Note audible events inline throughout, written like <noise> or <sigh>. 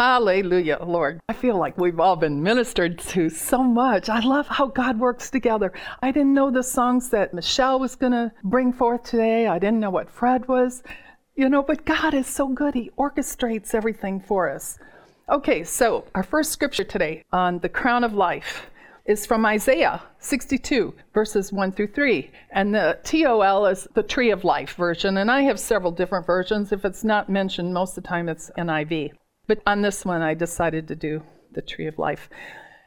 Hallelujah, Lord. I feel like we've all been ministered to so much. I love how God works together. I didn't know the songs that Michelle was going to bring forth today. I didn't know what Fred was, you know, but God is so good. He orchestrates everything for us. Okay, so our first scripture today on the crown of life is from Isaiah 62, verses 1 through 3. And the TOL is the Tree of Life version. And I have several different versions. If it's not mentioned, most of the time it's NIV. But on this one, I decided to do the tree of life.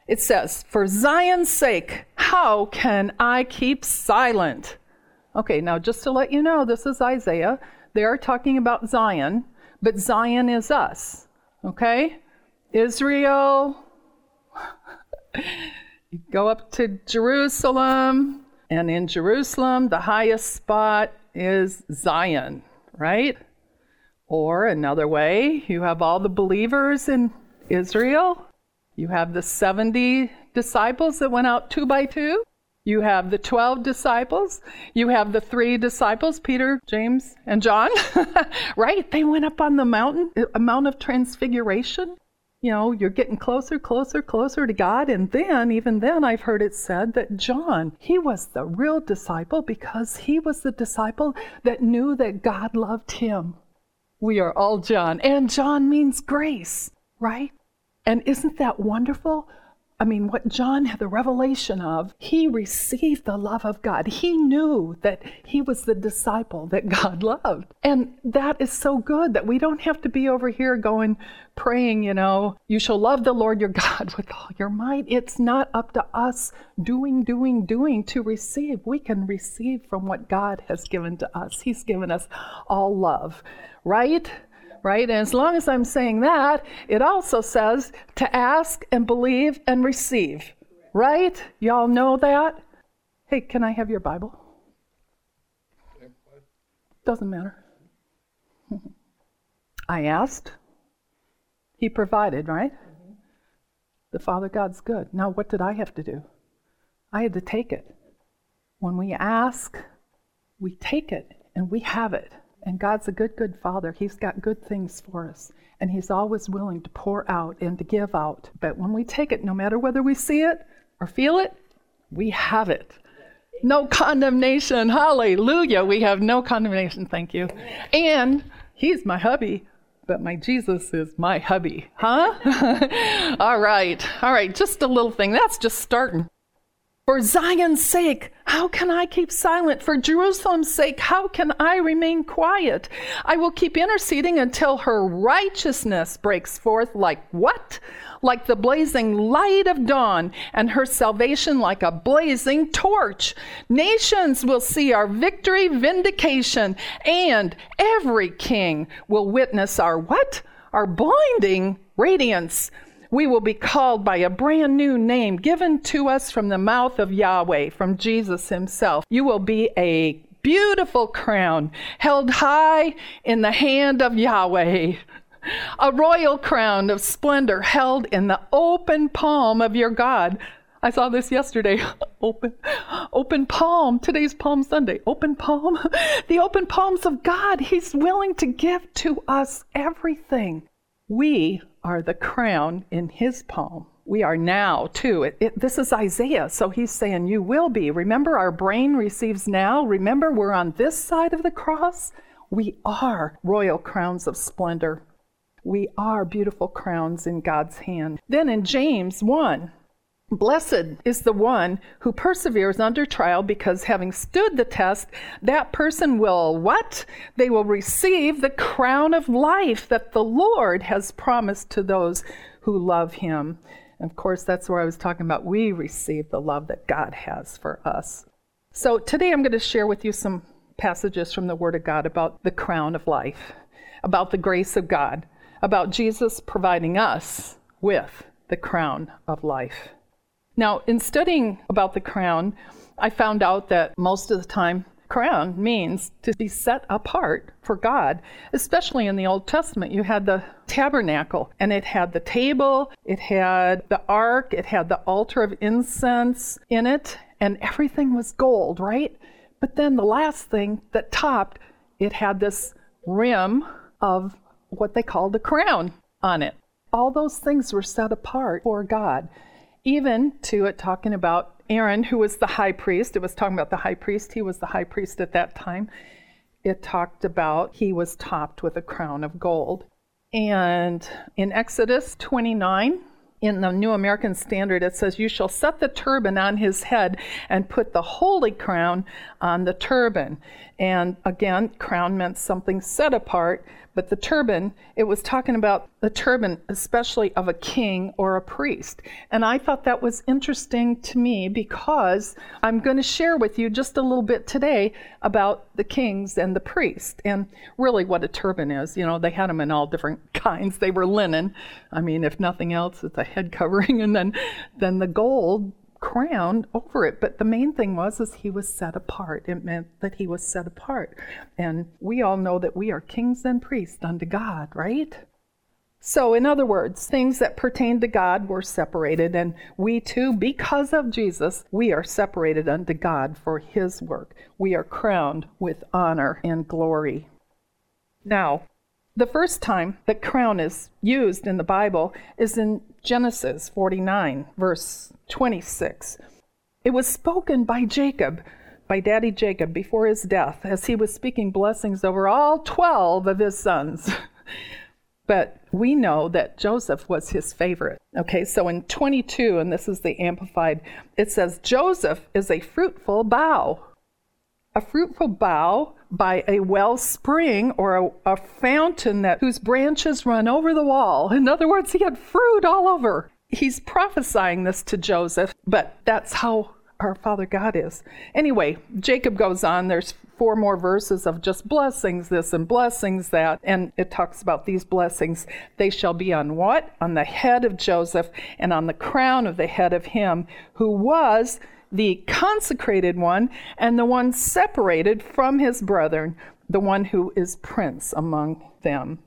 It says, For Zion's sake, how can I keep silent? Okay, now just to let you know, this is Isaiah. They are talking about Zion, but Zion is us. Okay? Israel, you <laughs> go up to Jerusalem, and in Jerusalem, the highest spot is Zion, right? Or another way, you have all the believers in Israel. You have the 70 disciples that went out two by two. You have the 12 disciples. You have the three disciples, Peter, James, and John, <laughs> right? They went up on the mountain, a Mount of Transfiguration. You know, you're getting closer, closer, closer to God. And then, even then, I've heard it said that John, he was the real disciple because he was the disciple that knew that God loved him. We are all John. And John means grace, right? And isn't that wonderful? I mean, what John had the revelation of, he received the love of God. He knew that he was the disciple that God <laughs> loved. And that is so good that we don't have to be over here going, praying, you know, you shall love the Lord your God <laughs> with all your might. It's not up to us doing, doing, doing to receive. We can receive from what God has given to us. He's given us all love, right? Right? And as long as I'm saying that, it also says to ask and believe and receive, right? Y'all know that? Hey, can I have your Bible? Doesn't matter. <laughs> I asked, He provided, right? The Father God's good. Now, what did I have to do? I had to take it. When we ask, we take it and we have it. And God's a good, good Father. He's got good things for us. And He's always willing to pour out and to give out. But when we take it, no matter whether we see it or feel it, we have it. No condemnation. Hallelujah. We have no condemnation. Thank you. And He's my hubby, but my Jesus is my hubby. Huh? <laughs> All right. All right. Just a little thing. That's just starting. For Zion's sake, how can I keep silent? For Jerusalem's sake, how can I remain quiet? I will keep interceding until her righteousness breaks forth like what? Like the blazing light of dawn, and her salvation like a blazing torch. Nations will see our victory, vindication, and every king will witness our what? Our blinding radiance we will be called by a brand new name given to us from the mouth of Yahweh, from Jesus himself. You will be a beautiful crown held high in the hand of Yahweh. A royal crown of splendor held in the open palm of your God. I saw this yesterday. <laughs> Open, open palm. Today's Palm Sunday. Open palm. <laughs> The open palms of God. He's willing to give to us everything. We are the crown in his palm. We are now, too. It, it, this is Isaiah, so he's saying, You will be. Remember, our brain receives now. Remember, we're on this side of the cross. We are royal crowns of splendor. We are beautiful crowns in God's hand. Then in James 1, Blessed is the one who perseveres under trial because having stood the test, that person will what? They will receive the crown of life that the Lord has promised to those who love him. And of course, that's where I was talking about. We receive the love that God has for us. So today I'm going to share with you some passages from the Word of God about the crown of life, about the grace of God, about Jesus providing us with the crown of life. Now, in studying about the crown, I found out that most of the time, crown means to be set apart for God. Especially in the Old Testament, you had the tabernacle and it had the table, it had the ark, it had the altar of incense in it, and everything was gold, right? But then the last thing that topped, it had this rim of what they called the crown on it all those things were set apart for God. Even to it talking about Aaron, who was the high priest. It was talking about the high priest. He was the high priest at that time. It talked about he was topped with a crown of gold. And in Exodus 29, in the New American Standard, it says, You shall set the turban on his head and put the holy crown on the turban. And again, crown meant something set apart. But the turban, it was talking about the turban, especially of a king or a priest. And I thought that was interesting to me because I'm going to share with you just a little bit today about the kings and the priest and really what a turban is. You know, they had them in all different <laughs> kinds. They were linen. I mean, if nothing else, it's a head covering. <laughs> And then, then the gold crown over it. But the main thing was is he was set apart. It meant that he was set apart. And we all know that we are kings and priests unto God, right? So, in other words, things that pertain to God were separated, and we too, because of Jesus, we are separated unto God for his work. We are crowned with honor and glory. Now, the first time the crown is used in the Bible is in Genesis 49, verse 26. It was spoken by Jacob, by Daddy Jacob, before his death, as he was speaking blessings over all 12 of his sons. <laughs> but we know that Joseph was his favorite. Okay, so in 22, and this is the Amplified, it says, Joseph is a fruitful bough. A fruitful bough by a wellspring or a, a, fountain that whose branches run over the wall. In other words, he had fruit all over. He's prophesying this to Joseph, but that's how our Father God is. Anyway, Jacob goes on. There's four more verses of just blessings this and blessings that. And it talks about these blessings. They shall be on what? On the head of Joseph and on the crown of the head of him who was the consecrated one and the one separated from his brethren, the one who is prince among them.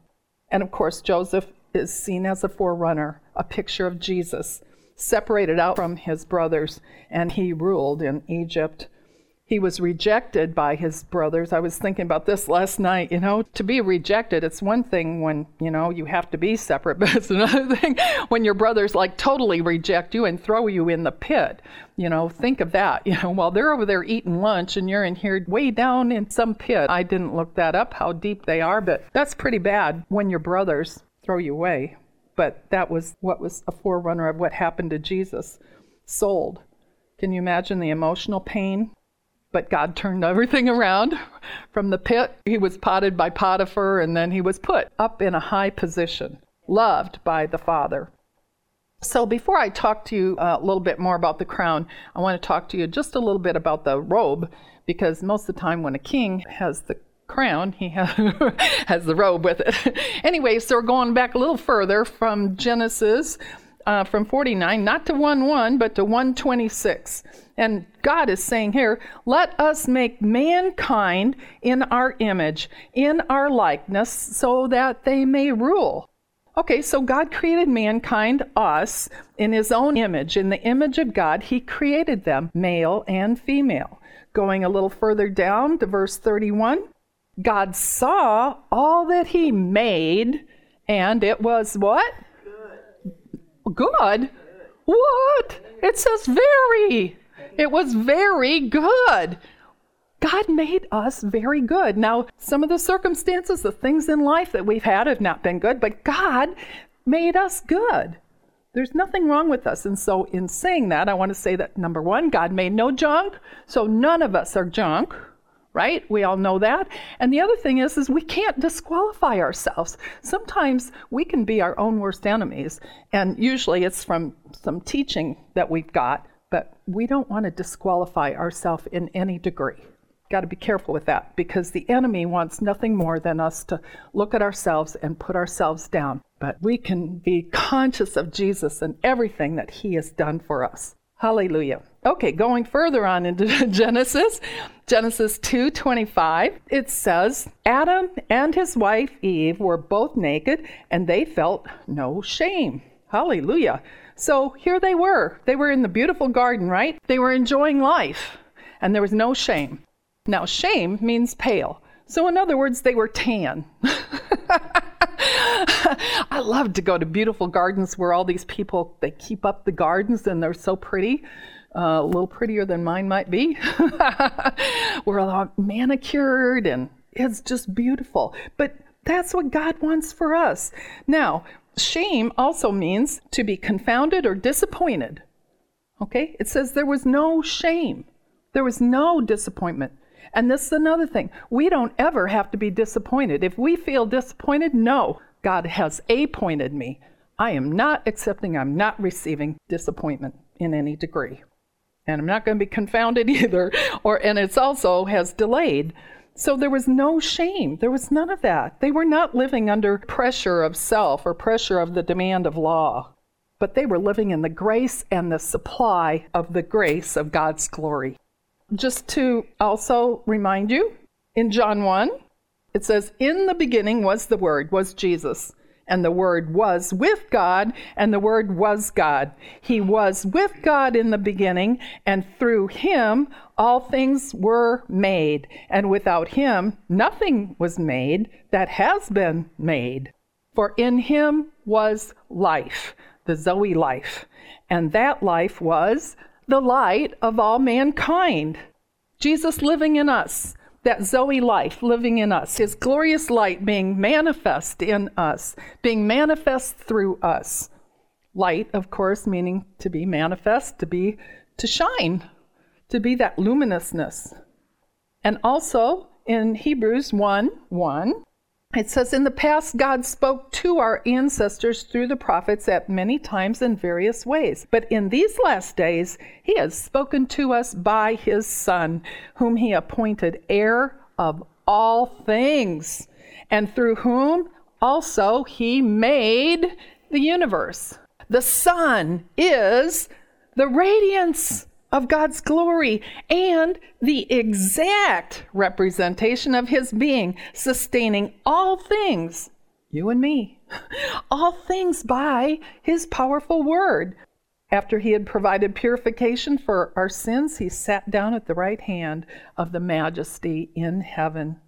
And of course, Joseph is seen as a forerunner, a picture of Jesus, separated out from his brothers, and he ruled in Egypt he was rejected by his brothers. I was thinking about this last night. You know, to be rejected, it's one thing when, you know, you have to be separate, <laughs> but it's another thing when your brothers like totally reject you and throw you in the pit. You know, think of that. <laughs> You know, while they're over there eating lunch and you're in here way down in some pit. I didn't look that up, how deep they are, but that's pretty bad when your brothers throw you away. But that was what was a forerunner of what happened to Jesus. Sold. Can you imagine the emotional pain but God turned everything around from the pit. He was potted by Potiphar, and then he was put up in a high position, loved by the Father. So, before I talk to you uh, a little bit more about the crown, I want to talk to you just a little bit about the robe, because most of the time when a king has the crown, he has, <laughs> has the robe with it. <laughs> anyway, so we're going back a little further from Genesis uh, from 49, not to 1 1, but to 126. And God is saying here, let us make mankind in our image, in our likeness, so that they may rule. Okay, so God created mankind, us, in his own image. In the image of God, he created them, male and female. Going a little further down to verse 31, God saw all that he made, and it was what? Good? What? It says very. It was very good. God made us very good. Now, some of the circumstances, the things in life that we've had have not been good, but God made us good. There's nothing wrong with us. And so, in saying that, I want to say that number one, God made no junk, so none of us are junk right? We all know that. And the other thing is is we can't disqualify ourselves. Sometimes we can be our own worst enemies, and usually it's from some teaching that we've got, but we don't want to disqualify ourselves in any degree. Got to be careful with that because the enemy wants nothing more than us to look at ourselves and put ourselves down. But we can be conscious of Jesus and everything that he has done for us. Hallelujah. Okay, going further on into <laughs> Genesis, Genesis 2:25, it says, Adam and his wife Eve were both naked and they felt no shame. Hallelujah. So here they were. They were in the beautiful garden, right? They were enjoying life and there was no shame. Now, shame means pale. So, in other words, they were tan. <laughs> <laughs> I love to go to beautiful gardens where all these people they keep up the gardens and they're so pretty. Uh, a little prettier than mine might be. <laughs> we're all manicured and it's just beautiful. But that's what God wants for us. Now, shame also means to be confounded or disappointed. Okay? It says there was no shame, there was no disappointment. And this is another thing. We don't ever have to be disappointed. If we feel disappointed, no, God has appointed me. I am not accepting, I'm not receiving disappointment in any degree. And I'm not going to be confounded <laughs> either, or and it's also has delayed. So there was no shame. There was none of that. They were not living under pressure of self or pressure of the demand of law, but they were living in the grace and the supply of the grace of God's glory. Just to also remind you, in John 1, it says, In the beginning was the Word, was Jesus. And the Word was with God, and the Word was God. He was with God in the beginning, and through Him all things were made. And without Him nothing was made that has been made. For in Him was life, the Zoe life. And that life was the light of all mankind. Jesus living in us, that Zoe life living in us, his glorious light being manifest in us, being manifest through us. Light, of course, meaning to be manifest, to be to shine, to be that luminousness. And also in Hebrews 1 1, it says, In the past, God spoke to our ancestors through the prophets at many times in various ways. But in these last days, He has spoken to us by His Son, whom He appointed heir of all things, and through whom also He made the universe. The Son is the radiance of God's glory and the exact representation of his being, sustaining all things, you and me, <laughs> all things by his powerful word. After he had provided purification for our sins, he sat down at the right hand of the majesty in heaven.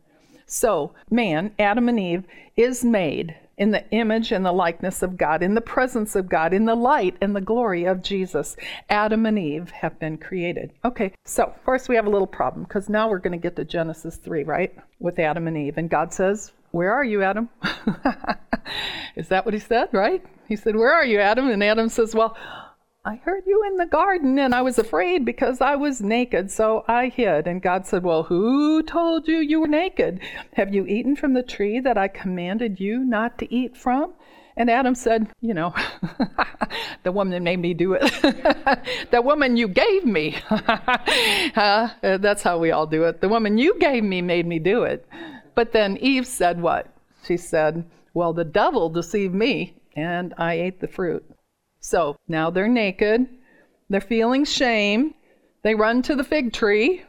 So, man, Adam and Eve, is made in the image and the likeness of God, in the presence of God, in the light and the glory of Jesus. Adam and Eve have been created. Okay, so of course we have a little problem because now we're going to get to Genesis 3, right? With Adam and Eve. And God says, Where are you, Adam? <laughs> Is that what he said, right? He said, Where are you, Adam? And Adam says, Well, I heard you in the garden and I was afraid because I was naked, so I hid. And God said, Well, who told you you were naked? Have you eaten from the tree that I commanded you not to eat from? And Adam said, You know, <laughs> the woman made me do it. <laughs> the woman you gave me. <laughs> uh, that's how we all do it. The woman you gave me made me do it. But then Eve said, What? She said, Well, the devil deceived me, and I ate the fruit. So now they're naked. They're feeling shame. They run to the fig tree.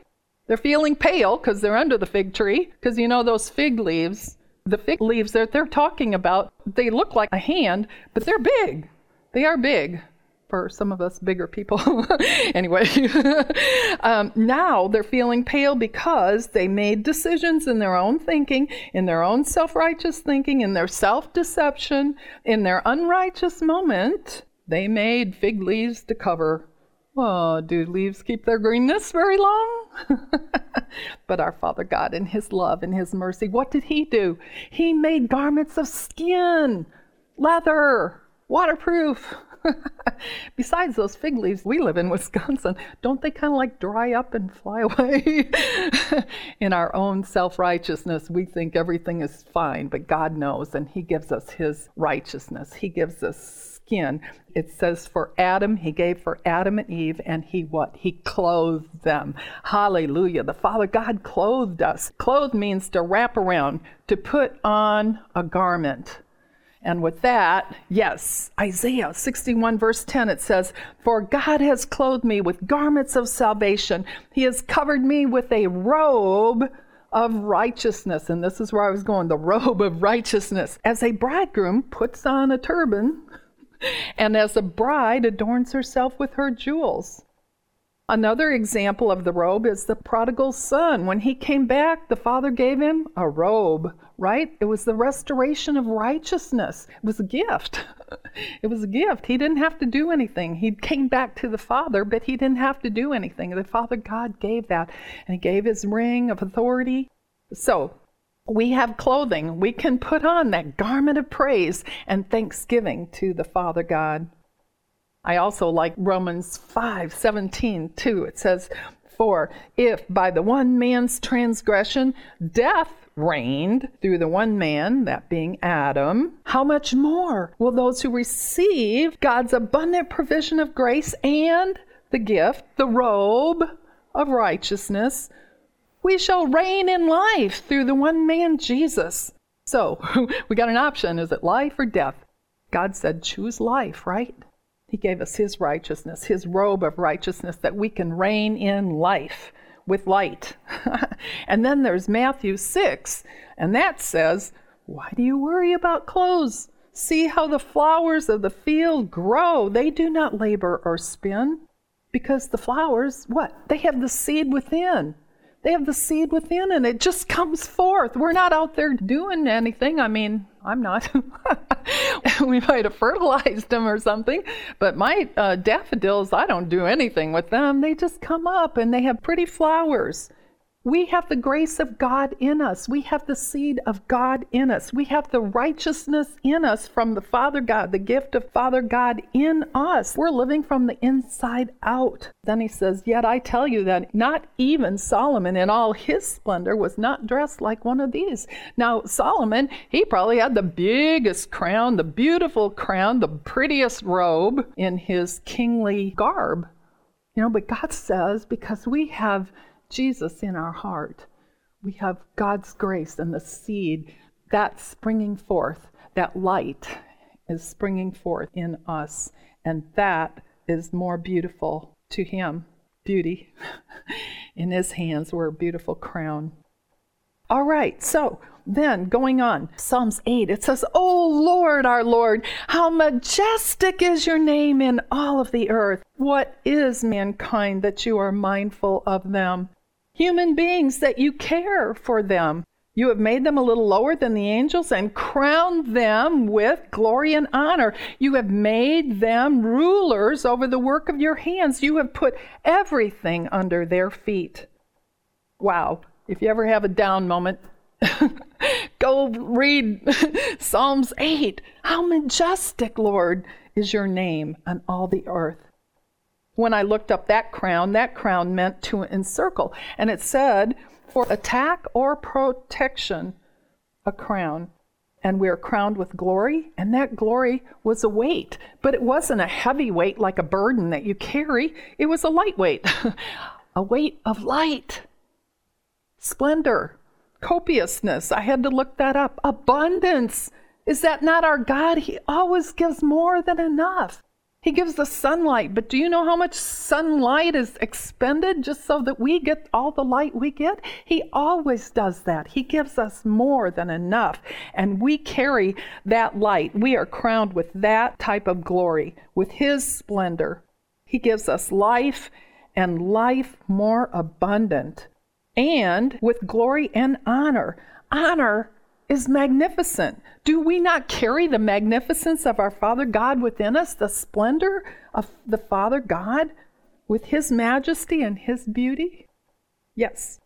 They're feeling pale because they're under the fig tree. Because you know those fig leaves, the fig leaves that they're talking about, they look like a hand, but they're big. They are big for some of us bigger people. <laughs> anyway, <laughs> um, now they're feeling pale because they made decisions in their own thinking, in their own self righteous thinking, in their self deception, in their unrighteous moment they made fig leaves to cover. Oh, do leaves keep their greenness very long? <laughs> but our Father God, in His love and His mercy, what did He do? He made garments of skin, leather, waterproof. <laughs> Besides those fig leaves, we live in Wisconsin. Don't they kind of like dry up and fly <laughs> away? in our own self righteousness, we think everything is fine, but God knows, and He gives us His righteousness. He gives us skin. It says for Adam, he gave for Adam and Eve, and he what? He clothed them. Hallelujah. The Father God clothed us. Clothed means to wrap around, to put on a garment. And with that, yes, Isaiah 61, verse 10, it says, For God has clothed me with garments of salvation. He has covered me with a robe of righteousness. And this is where I was going the robe of righteousness. As a bridegroom puts on a turban, and as a bride adorns herself with her jewels. Another example of the robe is the prodigal son. When he came back, the father gave him a robe, right? It was the restoration of righteousness. It was a gift. <laughs> it was a gift. He didn't have to do anything. He came back to the Father, but he didn't have to do anything. The Father God gave that, and He gave His ring of authority. So, we have clothing. We can put on that garment of praise and thanksgiving to the Father God. I also like Romans 5 17 too. It says, For if by the one man's transgression death reigned through the one man, that being Adam, how much more will those who receive God's abundant provision of grace and the gift, the robe of righteousness, we shall reign in life through the one man, Jesus. So <laughs> we got an option is it life or death? God said, choose life, right? He gave us His righteousness, His robe of righteousness, that we can reign in life with light. <laughs> and then there's Matthew 6, and that says, Why do you worry about clothes? See how the flowers of the field grow. They do not labor or spin. Because the flowers, what? They have the seed within. They have the seed within and it just comes forth. We're not out there doing anything. I mean, I'm not. <laughs> we might have fertilized them or something, but my uh, daffodils, I don't do anything with them. They just come up and they have pretty flowers. We have the grace of God in us. We have the seed of God in us. We have the righteousness in us from the Father God, the gift of Father God in us. We're living from the inside out. Then he says, Yet I tell you that not even Solomon in all his splendor was not dressed like one of these. Now, Solomon, he probably had the biggest crown, the beautiful crown, the prettiest robe in his kingly garb. You know, but God says, because we have Jesus in our heart. We have God's grace and the seed that's springing forth, that light is springing forth in us, and that is more beautiful to Him. Beauty <laughs> in His hands were a beautiful crown. All right, so then going on, Psalms 8, it says, Oh Lord, our Lord, how majestic is your name in all of the earth. What is mankind that you are mindful of them? Human beings that you care for them. You have made them a little lower than the angels and crowned them with glory and honor. You have made them rulers over the work of your hands. You have put everything under their feet. Wow. If you ever have a down moment, <laughs> go read <laughs> Psalms 8. How majestic, Lord, is your name on all the earth when I looked up that crown, that crown meant to encircle. And it said, for attack or protection, a crown. And we are crowned with glory, and that glory was a weight. But it wasn't a heavy weight like a burden that you carry, it was a light weight, <laughs> a weight of light, splendor, copiousness. I had to look that up. Abundance. Is that not our God? He always gives more than enough. He gives the sunlight, but do you know how much sunlight is expended just so that we get all the light we get? He always does that. He gives us more than enough, and we carry that light. We are crowned with that type of glory, with His splendor. He gives us life and life more abundant, and with glory and honor. Honor is magnificent. Do we not carry the magnificence of our Father God within us, the splendor of the Father God with His majesty and His beauty? Yes.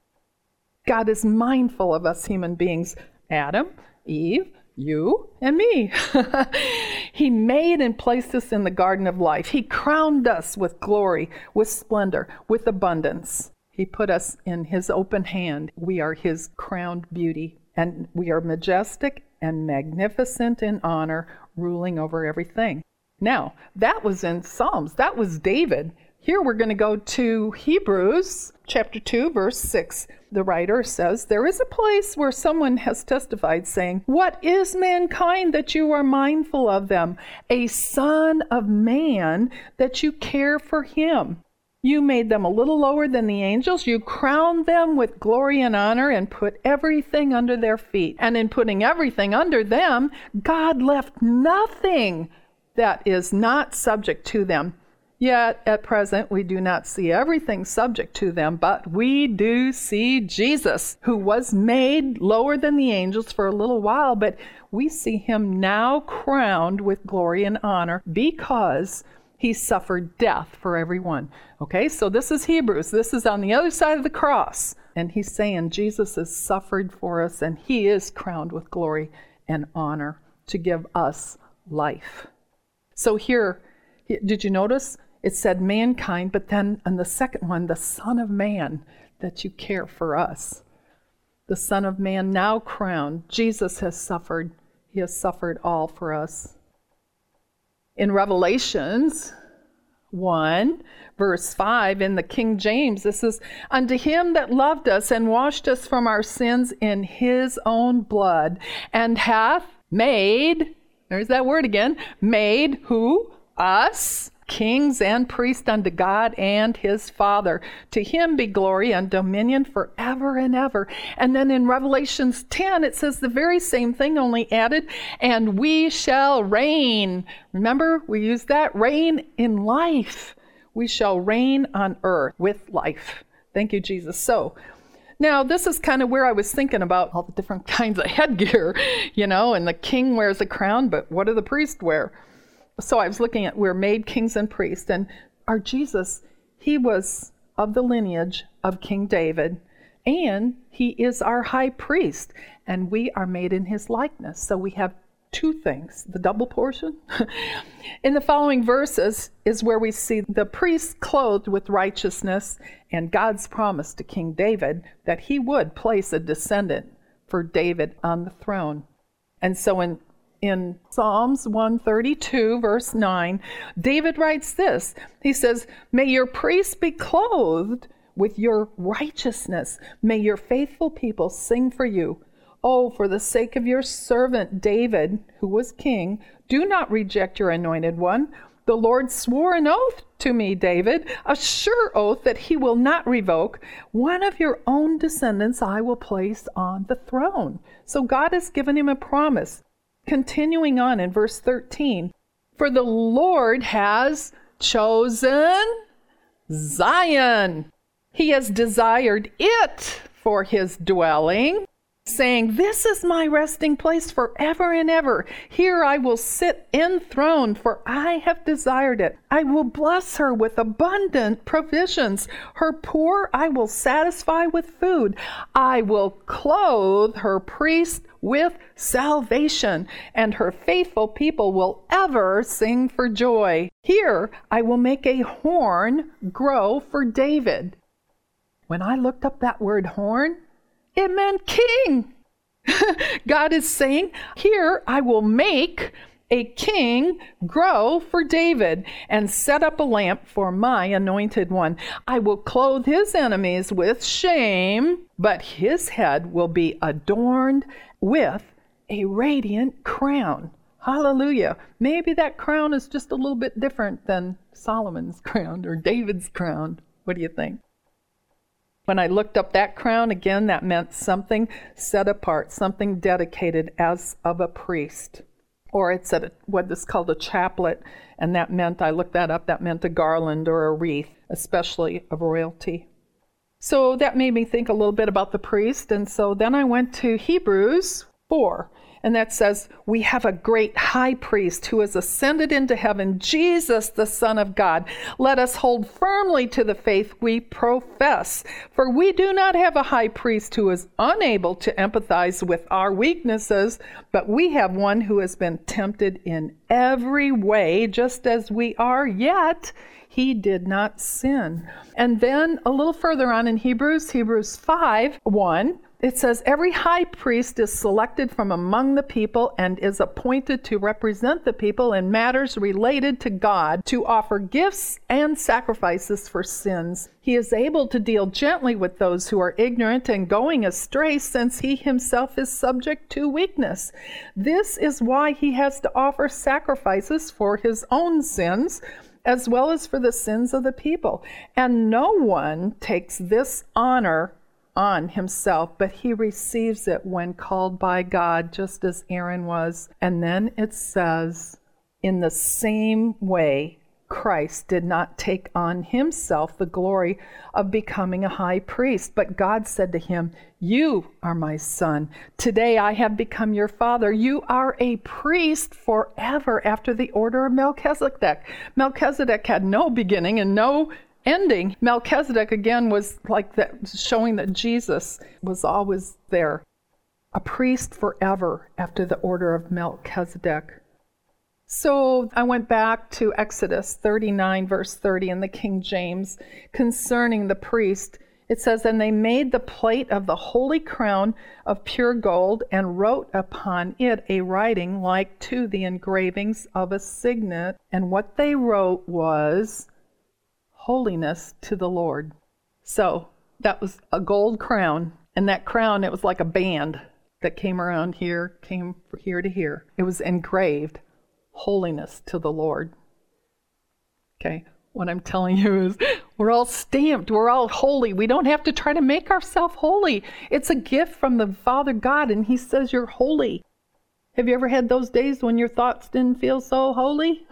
God is mindful of us human beings Adam, Eve, you, and me. <laughs> he made and placed us in the garden of life. He crowned us with glory, with splendor, with abundance. He put us in His open hand. We are His crowned beauty and we are majestic and magnificent in honor, ruling over everything. Now, that was in Psalms. That was David. Here we're going to go to Hebrews chapter 2, verse 6. The writer says, There is a place where someone has testified, saying, What is mankind that you are mindful of them? A son of man that you care for him. You made them a little lower than the angels. You crowned them with glory and honor and put everything under their feet. And in putting everything under them, God left nothing that is not subject to them. Yet at present we do not see everything subject to them, but we do see Jesus, who was made lower than the angels for a little while, but we see him now crowned with glory and honor because he suffered death for everyone. Okay, so this is Hebrews. This is on the other side of the cross. And he's saying Jesus has suffered for us and he is crowned with glory and honor to give us life. So here, did you notice? It said mankind, but then on the second one, the Son of Man, that you care for us. The Son of Man now crowned. Jesus has suffered. He has suffered all for us. In Revelations 1, verse 5, in the King James, this is Unto him that loved us and washed us from our sins in his own blood, and hath made, there's that word again, made who? Us kings and priests unto God and his Father. To him be glory and dominion forever and ever. And then in Revelations 10, it says the very same thing, only added, and we shall reign. Remember, we use that reign in life. We shall reign on earth with life. Thank you, Jesus. So, now, this is kind of where I was thinking about all the different <laughs> kinds of headgear, you know, and the king wears a crown, but what do the priests wear? So I was looking at we're made kings and priests, and our Jesus, he was of the lineage of King David, and he is our high priest, and we are made in his likeness. So we have two things the double portion. <laughs> in the following verses is where we see the priest clothed with righteousness and God's promise to King David that he would place a descendant for David on the throne. And so in in Psalms 132, verse 9, David writes this He says, May your priests be clothed with your righteousness. May your faithful people sing for you. Oh, for the sake of your servant David, who was king, do not reject your anointed one. The Lord swore an oath to me, David, a sure oath that he will not revoke. One of your own descendants I will place on the throne. So God has given him a promise. Continuing on in verse 13, for the Lord has chosen Zion. He has desired it for his dwelling saying, This is my resting place forever and ever. Here I will sit enthroned, for I have desired it. I will bless her with abundant provisions. Her poor I will satisfy with food. I will clothe her priest with salvation, and her faithful people will ever sing for joy. Here I will make a horn grow for David. When I looked up that word horn, it meant king. <laughs> God is saying, Here I will make a king grow for David and set up a lamp for my anointed one. I will clothe his enemies with shame, but his head will be adorned with a radiant crown. Hallelujah. Maybe that crown is just a little bit different than Solomon's <laughs> crown or David's crown. What do you think? When I looked up that crown, again, that meant something set apart, something dedicated as of a priest. Or it's at a, what is called a chaplet, and that meant, I looked that up, that meant a garland or a wreath, especially of royalty. So that made me think a little bit about the priest, and so then I went to Hebrews 4, and that says, We have a great high priest who has ascended into heaven, Jesus, the Son of God. Let us hold firmly to the faith we profess. For we do not have a high priest who is unable to empathize with our weaknesses, but we have one who has been tempted in every way, just as we are, yet he did not sin. And then a little further on in Hebrews, Hebrews 5 1, it says, Every high priest is selected from among the people and is appointed to represent the people in matters related to God, to offer gifts and sacrifices for sins. He is able to deal gently with those who are ignorant and going astray, since he himself is subject to weakness. This is why he has to offer sacrifices for his own sins as well as for the sins of the people. And no one takes this honor on himself, but he receives it when called by God, just as Aaron was. And then it says, in the same way, Christ did not take on himself the glory of becoming a high priest, but God said to him, You are my son. Today I have become your father. You are a priest forever after the order of Melchizedek. Melchizedek had no beginning and no ending. Melchizedek again was like that, showing that Jesus was always there. A priest forever after the order of Melchizedek. So I went back to Exodus 39, verse 30 in the King James concerning the priest. It says, And they made the plate of the holy crown of pure gold and wrote upon it a writing like to the engravings of a signet. And what they wrote was, Holiness to the Lord. So that was a gold crown. And that crown, it was like a band that came around here, came from here to here. It was engraved holiness to the Lord. Okay, what I'm telling you is we're all stamped, we're all holy. We don't have to try to make ourselves holy. It's a gift from the Father God, and He says you're holy. Have you ever had those days when your thoughts didn't feel so holy?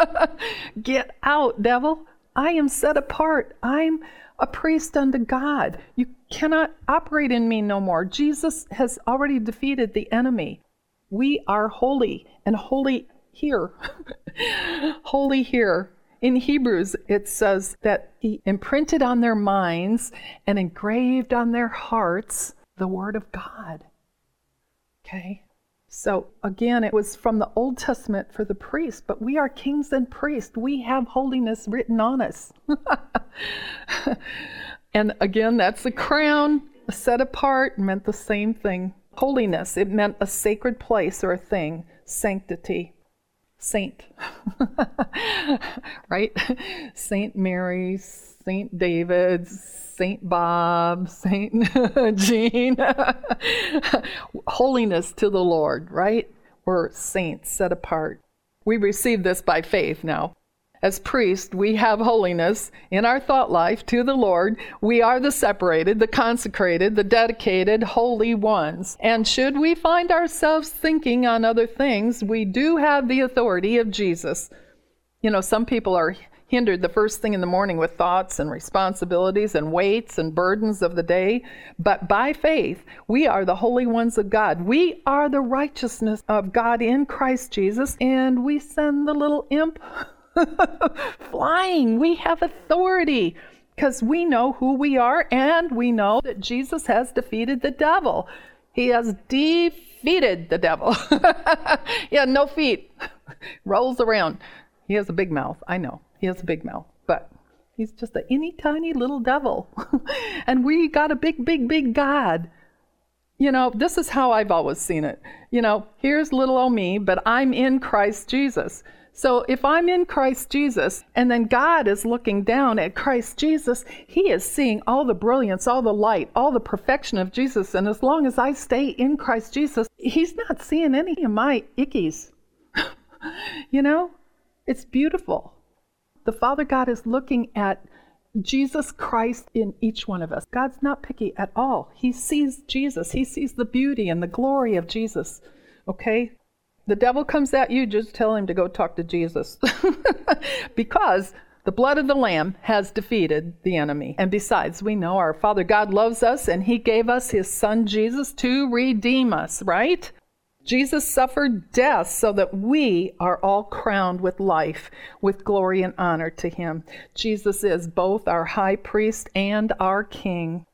<laughs> Get out, devil. I am set apart. I'm a priest unto God. You cannot operate in me no more. Jesus has already defeated the enemy. We are holy and holy here. <laughs> holy here. In Hebrews, it says that he imprinted on their minds and engraved on their hearts the Word of God. Okay? So again, it was from the Old Testament for the priest, but we are kings and priests. We have holiness written on us. <laughs> and again, that's the crown set apart meant the same thing. Holiness, it meant a sacred place or a thing, sanctity saint, <laughs> right? Saint Mary, Saint David, Saint Bob, Saint <laughs> Jean. <laughs> Holiness to the Lord, right? We're saints set apart. We receive this by faith now. As priests, we have holiness in our thought life to the Lord. We are the separated, the consecrated, the dedicated, holy ones. And should we find ourselves thinking on other things, we do have the authority of Jesus. You know, some people are hindered the first thing in the morning with thoughts and responsibilities and weights and burdens of the day. But by faith, we are the holy ones of God. We are the righteousness of God in Christ Jesus, and we send the little imp <laughs> <laughs> flying. We have authority because we know who we are and we know that Jesus has defeated the devil. He has defeated the devil. <laughs> yeah, no feet. <laughs> Rolls around. He has a big mouth. I know. He has a big mouth. But he's just a any tiny little devil. and we got a big, big, big God. You know, this is how I've always seen it. You know, here's little old me, but I'm in Christ Jesus. So if I'm in Christ Jesus and then God is looking down at Christ Jesus, He is seeing all the brilliance, all the light, all the perfection of Jesus. And as long as I stay in Christ Jesus, He's not seeing any of my ickies. <laughs> you know, it's beautiful. The Father God is looking at Jesus Christ in each one of us. God's not picky at all. He sees Jesus, He sees the beauty and the glory of Jesus. Okay? The devil comes at you, just tell him to go talk to Jesus. <laughs> because the blood of the Lamb has defeated the enemy. And besides, we know our Father God loves us and He gave us His Son Jesus to redeem us, right? Jesus suffered death so that we are all crowned with life, with glory and honor to Him. Jesus is both our high priest and our king.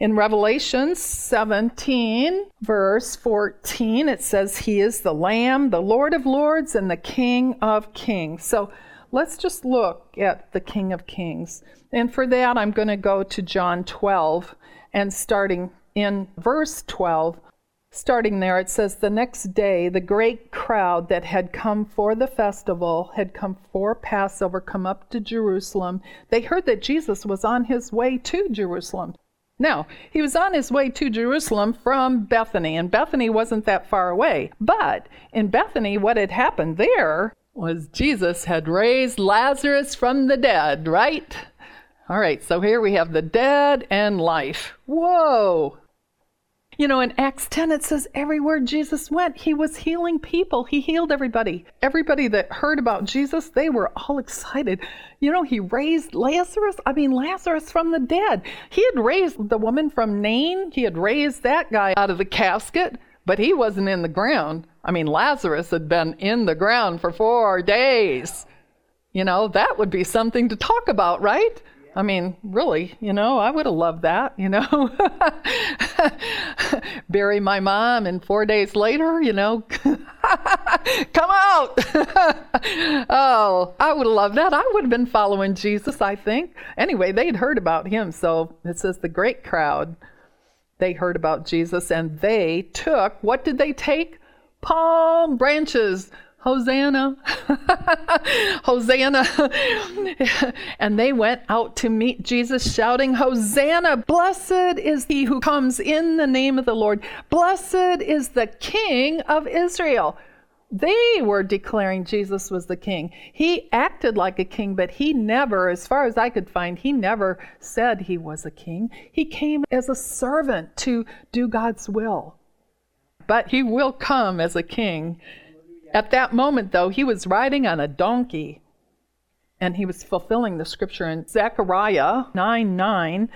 In Revelation 17, verse 14, it says, He is the Lamb, the Lord of Lords, and the King of Kings. So let's just look at the King of Kings. And for that, I'm going to go to John 12, and starting in verse 12, starting there, it says, The next day, the great crowd that had come for the festival, had come for Passover, come up to Jerusalem. They heard that Jesus was on his way to Jerusalem. Now, he was on his way to Jerusalem from Bethany, and Bethany wasn't that far away. But in Bethany, what had happened there was Jesus had raised Lazarus from the dead, right? All right, so here we have the dead and life. Whoa! You know, in Acts 10, it says everywhere Jesus went, he was healing people. He healed everybody. Everybody that heard about Jesus, they were all excited. You know, he raised Lazarus. I mean, Lazarus from the dead. He had raised the woman from Nain, he had raised that guy out of the casket, but he wasn't in the ground. I mean, Lazarus had been in the ground for four days. You know, that would be something to talk about, right? I mean, really, you know, I would have loved that, you know. <laughs> Bury my mom, and four days later, you know, <laughs> come out. <laughs> oh, I would have loved that. I would have been following Jesus, I think. Anyway, they'd heard about him. So it says the great crowd, they heard about Jesus, and they took, what did they take? Palm branches Hosanna, <laughs> Hosanna. and they went out to meet Jesus, shouting, Hosanna, blessed is he who comes in the name of the Lord. Blessed is the King of Israel. They were declaring Jesus was the king. He acted like a king, but he never, as far as I could find, he never said he was a king. He came as a servant to do God's will. But he will come as a king at that moment, though, he was riding on a donkey and he was fulfilling the scripture in Zechariah 9 9,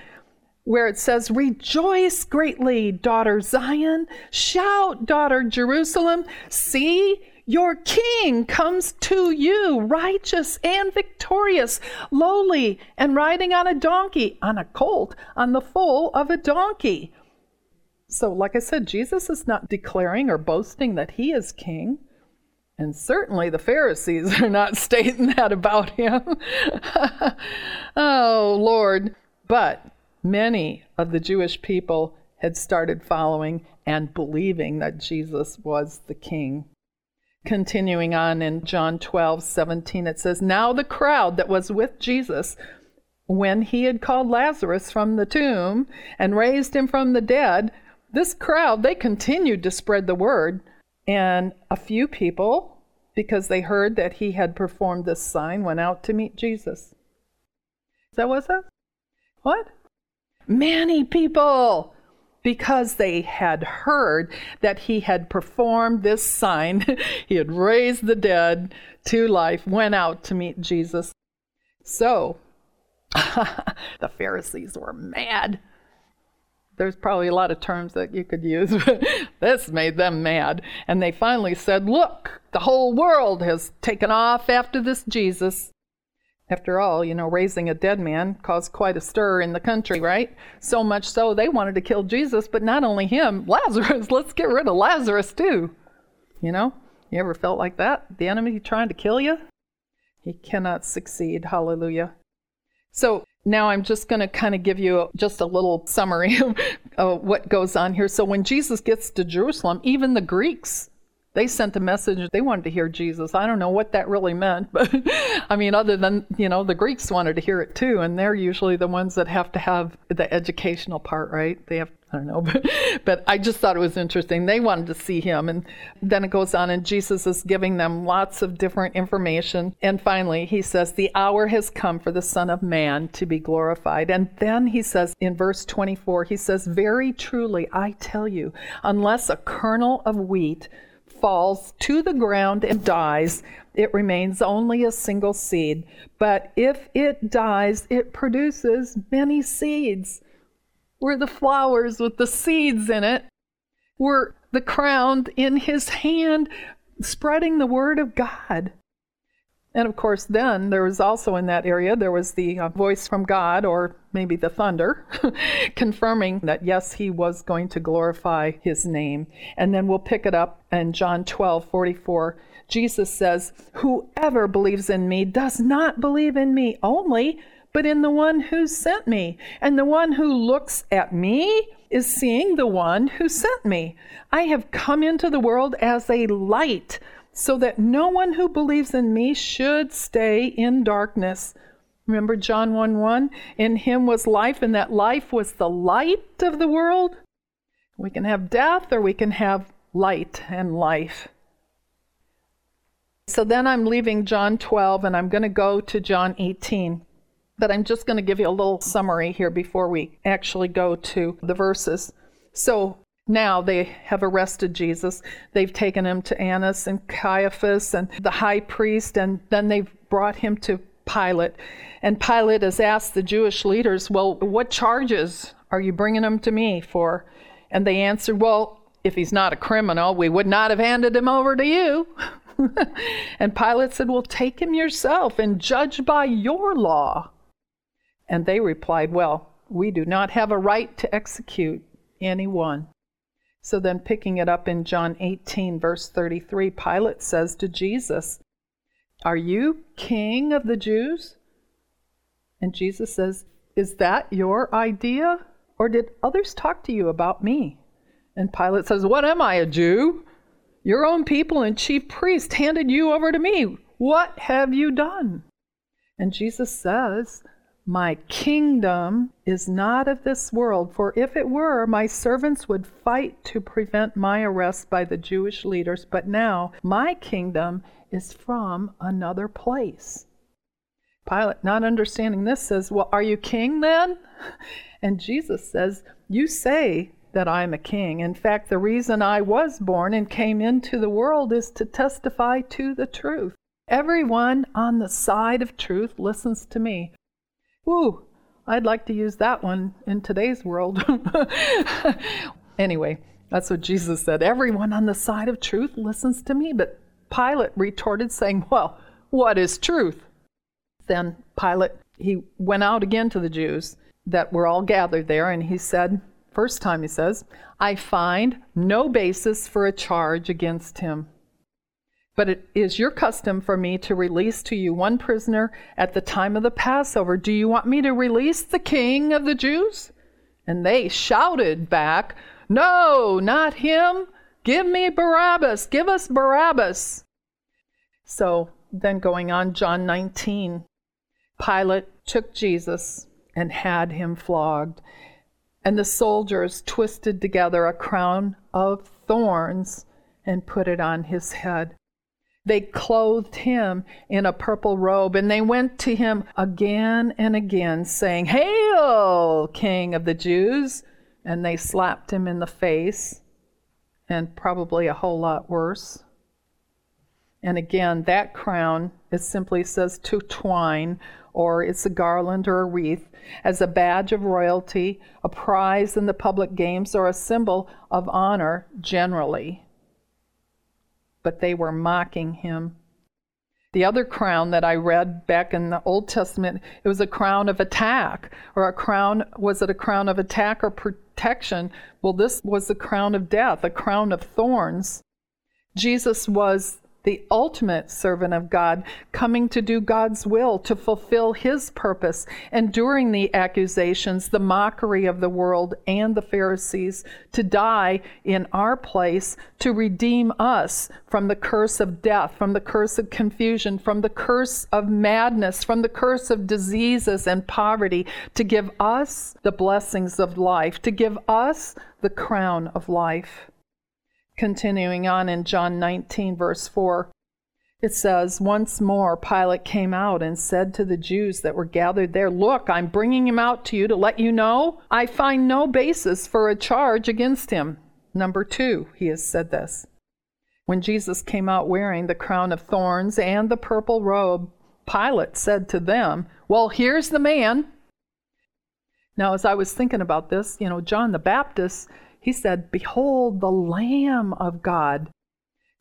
where it says, Rejoice greatly, daughter Zion. Shout, daughter Jerusalem. See, your king comes to you, righteous and victorious, lowly, and riding on a donkey, on a colt, on the foal of a donkey. So, like I said, Jesus is not declaring or boasting that he is king. And certainly the Pharisees are not <laughs> stating that about him. <laughs> oh, Lord. But many of the Jewish people had started following and believing that Jesus was the king. Continuing on in John 12, 17, it says, Now the crowd that was with Jesus when he had called Lazarus from the tomb and raised him from the dead, this crowd, they continued to spread the word and a few people, because they heard that he had performed this sign, went out to meet Jesus. That what that? What? Many people, because they had heard that he had performed this sign, <laughs> he had raised the dead to life, went out to meet Jesus. So, <laughs> the Pharisees were mad there's probably a lot of terms that you could use, but <laughs> this made them mad. And they finally said, Look, the whole world has taken off after this Jesus. After all, you know, raising a dead man caused quite a stir in the country, right? So much so they wanted to kill Jesus, but not only him, <laughs> Lazarus. Let's get rid of Lazarus too. You know, you ever felt like that? The enemy trying to kill you? He cannot succeed. Hallelujah. So now I'm just going to kind of give you just a little summary <laughs> of what goes on here. So when Jesus gets to Jerusalem, even the Greeks they sent a message. They wanted to hear jesus. I don't know what that really meant <laughs> but i mean other than you know the greeks wanted to hear it too and they're usually the ones that have to have the educational part right? They have I don't know, <laughs> but, but I just thought it was interesting. They wanted to see him. And then it goes on, and Jesus is giving them lots of different information. And finally, he says, The hour has come for the Son of Man to be glorified. And then he says in verse 24, he says, Very truly, I tell you, unless a kernel of wheat falls to the ground and dies, it remains only a single seed. But if it dies, it produces many seeds. We're the flowers with the seeds in it. We're the crown in his hand, spreading the word of God. And of course, then there was also in that area, there was the uh, voice from God, or maybe the thunder, <laughs> confirming that yes, he was going to glorify his name. And then we'll pick it up in John 12 44. Jesus says, Whoever believes in me does not believe in me only, but in the one who sent me. And the one who looks at me is seeing the one who sent me. I have come into the world as a light so that no one who believes in me should stay in darkness. Remember John 1 1? In him was life, and that life was the light of the world. We can have death or we can have light and life. So then I'm leaving John 12 and I'm going to go to John 18. But I'm just going to give you a little summary here before we actually go to the verses. So Now they have arrested Jesus. They've taken him to Annas and Caiaphas and the high priest, and then they've brought him to Pilate. And Pilate has asked the Jewish leaders, Well, what charges are you bringing him to me for? And they answered, Well, if he's not a criminal, we would not have handed him over to you. <laughs> and Pilate said, Well, take him yourself and judge by your law. And they replied, Well, we do not have a right to execute anyone. So then, picking it up in John 18, verse 33, Pilate says to Jesus, Are you king of the Jews? And Jesus says, Is that your idea? Or did others talk to you about me? And Pilate says, What am I, a Jew? Your own people and chief priest handed you over to me. What have you done? And Jesus says, my kingdom is not of this world, for if it were, my servants would fight to prevent my arrest by the Jewish leaders, but now my kingdom is from another place. Pilate, not understanding this, says, Well, are you king then? <laughs> And Jesus says, You say that I'm a king. In fact, the reason I was born and came into the world is to testify to the truth. Everyone on the side of truth listens to me. Woo, I'd like to use that one in today's world. <laughs> anyway, that's what Jesus said. Everyone on the side of truth listens to me. But Pilate retorted, saying, Well, what is truth? Then Pilate, he went out again to the Jews that were all gathered there, and he said, First time he says, I find no basis for a charge against him. But it is your custom for me to release to you one prisoner at the time of the Passover. Do you want me to release the king of the Jews? And they shouted back, No, not him. Give me Barabbas. Give us Barabbas. So then going on, John 19, Pilate took Jesus and had him flogged. And the soldiers twisted together a crown of thorns and put it on his head. They clothed him in a purple robe, and they went to him again and again, saying, Hail, King of the Jews! And they slapped him in the face, and probably a whole lot worse. And again, that crown, it simply says to twine, or it's a garland or a wreath, as a badge of royalty, a prize in the public games, or a symbol of honor generally but they were mocking him. The other crown that I read back in the Old Testament, it was a crown of attack, or a crown, was it a crown of attack or protection? Well, this was the crown of death, a crown of thorns. Jesus was the ultimate servant of God, coming to do God's will, to fulfill his purpose, enduring the accusations, the mockery of the world and the Pharisees, to die in our place, to redeem us from the curse of death, from the curse of confusion, from the curse of madness, from the curse of diseases and poverty, to give us the blessings of life, to give us the crown of life. Continuing on in John 19, verse 4, it says, Once more Pilate came out and said to the Jews that were gathered there, Look, I'm bringing him out to you to let you know I find no basis for a charge against him. Number two, he has said this. When Jesus came out wearing the crown of thorns and the purple robe, Pilate said to them, Well, here's the man. Now, as I was thinking about this, you know, John the Baptist he said, Behold the Lamb of God.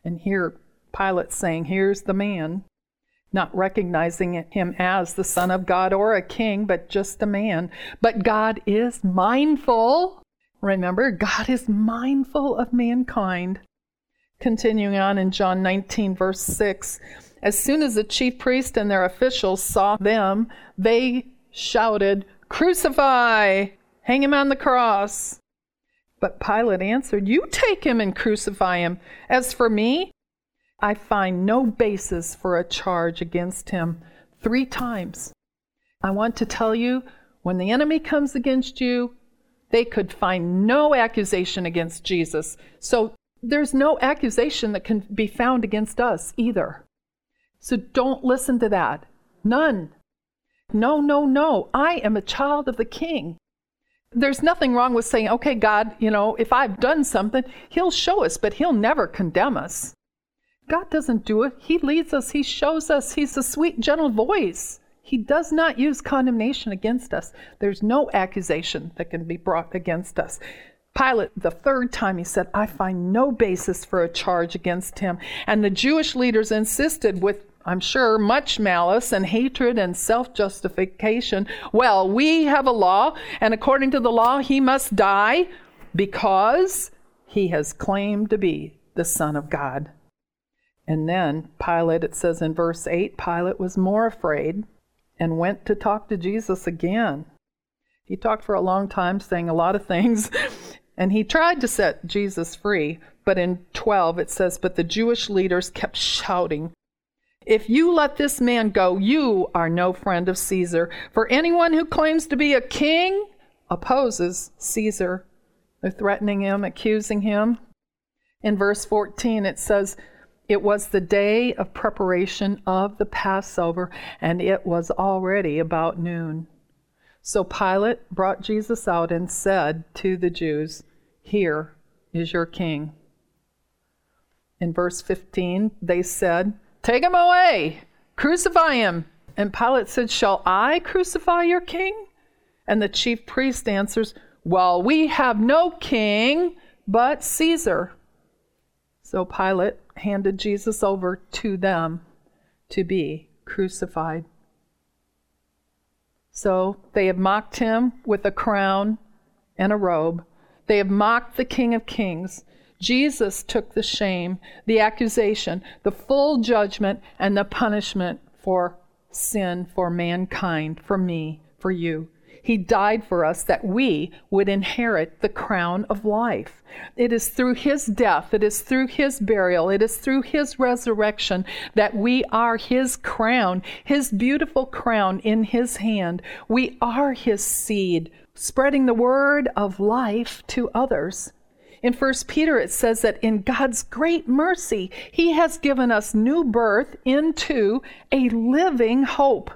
And here Pilate saying, Here's the man, not recognizing him as the Son of God or a king, but just a man. But God is mindful. Remember, God is mindful of mankind. Continuing on in John 19, verse 6. As soon as the chief priest and their officials saw them, they shouted, Crucify! Hang him on the cross! But Pilate answered, You take him and crucify him. As for me, I find no basis for a charge against him. Three times. I want to tell you when the enemy comes against you, they could find no accusation against Jesus. So there's no accusation that can be found against us either. So don't listen to that. None. No, no, no. I am a child of the king. There's nothing wrong with saying, okay, God, you know, if I've done something, He'll show us, but He'll never condemn us. God doesn't do it. He leads us, He shows us. He's a sweet, gentle voice. He does not use condemnation against us. There's no accusation that can be brought against us. Pilate, the third time, he said, I find no basis for a charge against him. And the Jewish leaders insisted, with, I'm sure, much malice and hatred and self justification, well, we have a law, and according to the law, he must die because he has claimed to be the Son of God. And then Pilate, it says in verse 8, Pilate was more afraid and went to talk to Jesus again. He talked for a long time, saying a lot of things, <laughs> and he tried to set Jesus free. But in 12, it says, But the Jewish leaders kept shouting, If you let this man go, you are no friend of Caesar. For anyone who claims to be a king opposes Caesar. They're threatening him, accusing him. In verse 14, it says, it was the day of preparation of the Passover, and it was already about noon. So Pilate brought Jesus out and said to the Jews, Here is your king. In verse 15, they said, Take him away, crucify him. And Pilate said, Shall I crucify your king? And the chief priest answers, Well, we have no king but Caesar. So Pilate handed Jesus over to them to be crucified. So they have mocked him with a crown and a robe. They have mocked the King of Kings. Jesus took the shame, the accusation, the full judgment, and the punishment for sin, for mankind, for me, for you. He died for us that we would inherit the crown of life. It is through his death, it is through his burial, it is through his resurrection that we are his crown, his beautiful crown in his hand. We are his seed, spreading the word of life to others. In 1 Peter, it says that in God's great mercy, He has given us new birth into a living hope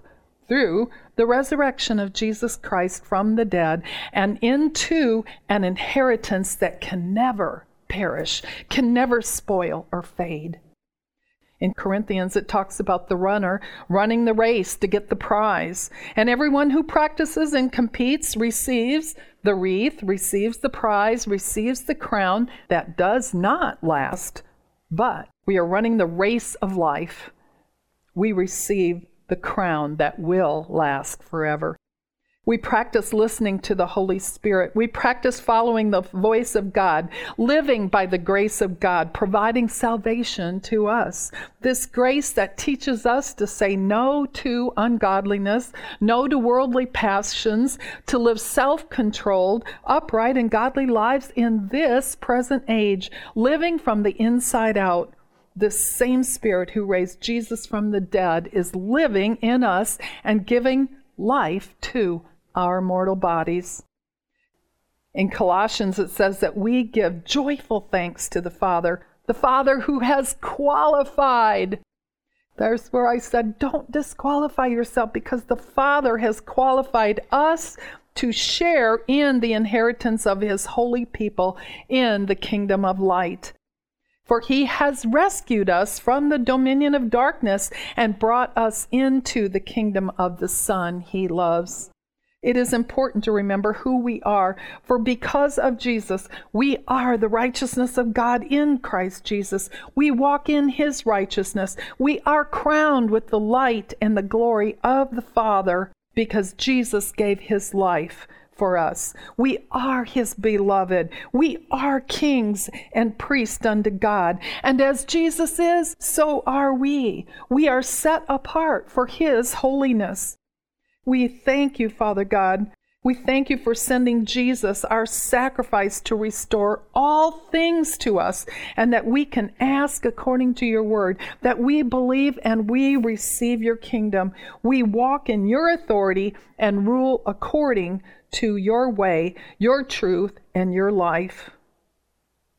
through the resurrection of Jesus Christ from the dead and into an inheritance that can never perish, can never spoil or fade. In Corinthians, it talks about the runner running the race to get the prize. And everyone who practices and competes receives the wreath, receives the prize, receives the crown that does not last. But we are running the race of life. We receive the crown that will last forever. We practice listening to the Holy Spirit. We practice following the voice of God, living by the grace of God, providing salvation to us. This grace that teaches us to say no to ungodliness, no to worldly passions, to live self controlled, upright, and godly lives in this present age, living from the inside out this same Spirit who raised Jesus from the dead is living in us and giving life to our mortal bodies. In Colossians, it says that we give joyful thanks to the Father, the Father who has qualified. There's where I said, don't disqualify yourself because the Father has qualified us to share in the inheritance of His holy people in the kingdom of light. For he has rescued us from the dominion of darkness and brought us into the kingdom of the Son he loves. It is important to remember who we are, for because of Jesus, we are the righteousness of God in Christ Jesus. We walk in his righteousness. We are crowned with the light and the glory of the Father because Jesus gave his life for us. We are his beloved. We are kings and priests unto God. And as Jesus is, so are we. We are set apart for his holiness. We thank you, Father God, we thank you for sending Jesus, our sacrifice, to restore all things to us, and that we can ask according to your word, that we believe and we receive your kingdom. We walk in your authority and rule according to your way, your truth, and your life.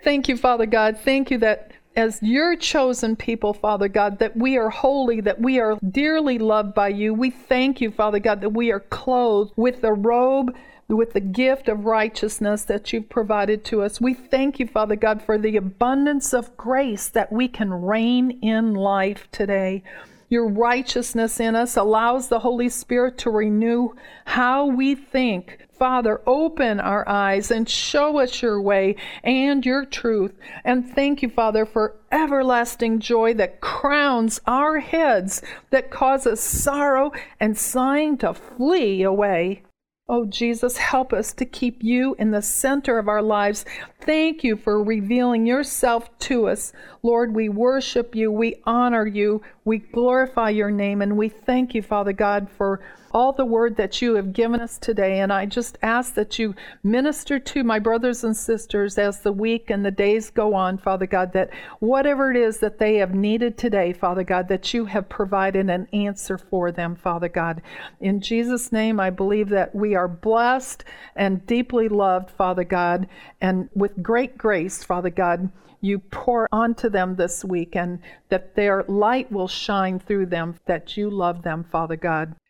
Thank you, Father God. Thank you that as your chosen people, Father God, that we are holy, that we are dearly loved by you. We thank you, Father God, that we are clothed with the robe with the gift of righteousness that you've provided to us. We thank you, Father God, for the abundance of grace that we can reign in life today. Your righteousness in us allows the Holy Spirit to renew how we think. Father, open our eyes and show us your way and your truth. And thank you, Father, for everlasting joy that crowns our heads, that causes sorrow and sighing to flee away. Oh, Jesus, help us to keep you in the center of our lives. Thank you for revealing yourself to us. Lord, we worship you, we honor you, we glorify your name, and we thank you, Father God, for all the word that you have given us today. And I just ask that you minister to my brothers and sisters as the week and the days go on, Father God, that whatever it is that they have needed today, Father God, that you have provided an answer for them, Father God. In Jesus' name, I believe that we are blessed and deeply loved, Father God, and with great grace, Father God you pour onto them this week and that their light will shine through them, that you love them, Father God.